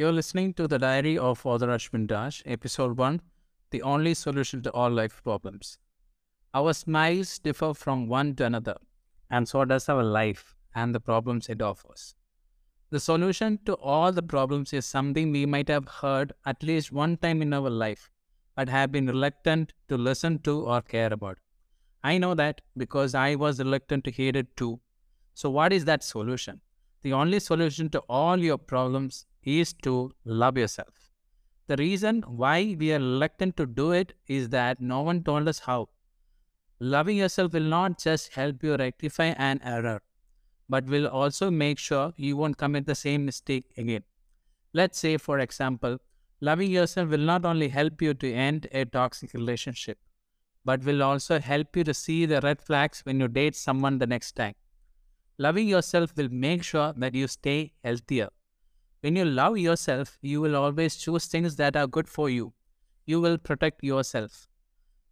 You're listening to the Diary of Author Ashwin Dash, Episode 1 The Only Solution to All Life Problems. Our smiles differ from one to another, and so does our life and the problems it offers. The solution to all the problems is something we might have heard at least one time in our life, but have been reluctant to listen to or care about. I know that because I was reluctant to hear it too. So, what is that solution? The only solution to all your problems is to love yourself. The reason why we are reluctant to do it is that no one told us how. Loving yourself will not just help you rectify an error, but will also make sure you won't commit the same mistake again. Let's say, for example, loving yourself will not only help you to end a toxic relationship, but will also help you to see the red flags when you date someone the next time. Loving yourself will make sure that you stay healthier. When you love yourself, you will always choose things that are good for you. You will protect yourself.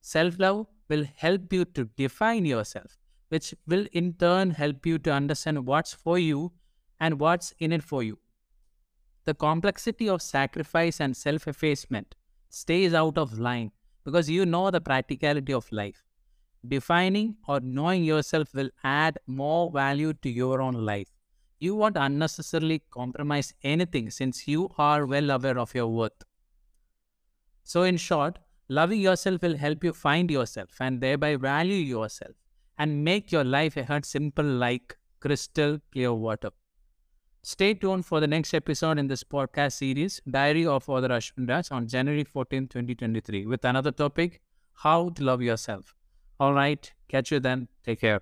Self love will help you to define yourself, which will in turn help you to understand what's for you and what's in it for you. The complexity of sacrifice and self effacement stays out of line because you know the practicality of life. Defining or knowing yourself will add more value to your own life. You won't unnecessarily compromise anything since you are well aware of your worth. So, in short, loving yourself will help you find yourself and thereby value yourself and make your life a ahead simple like crystal clear water. Stay tuned for the next episode in this podcast series, Diary of Author Ashwin on January 14, 2023, with another topic How to Love Yourself. All right, catch you then. Take care.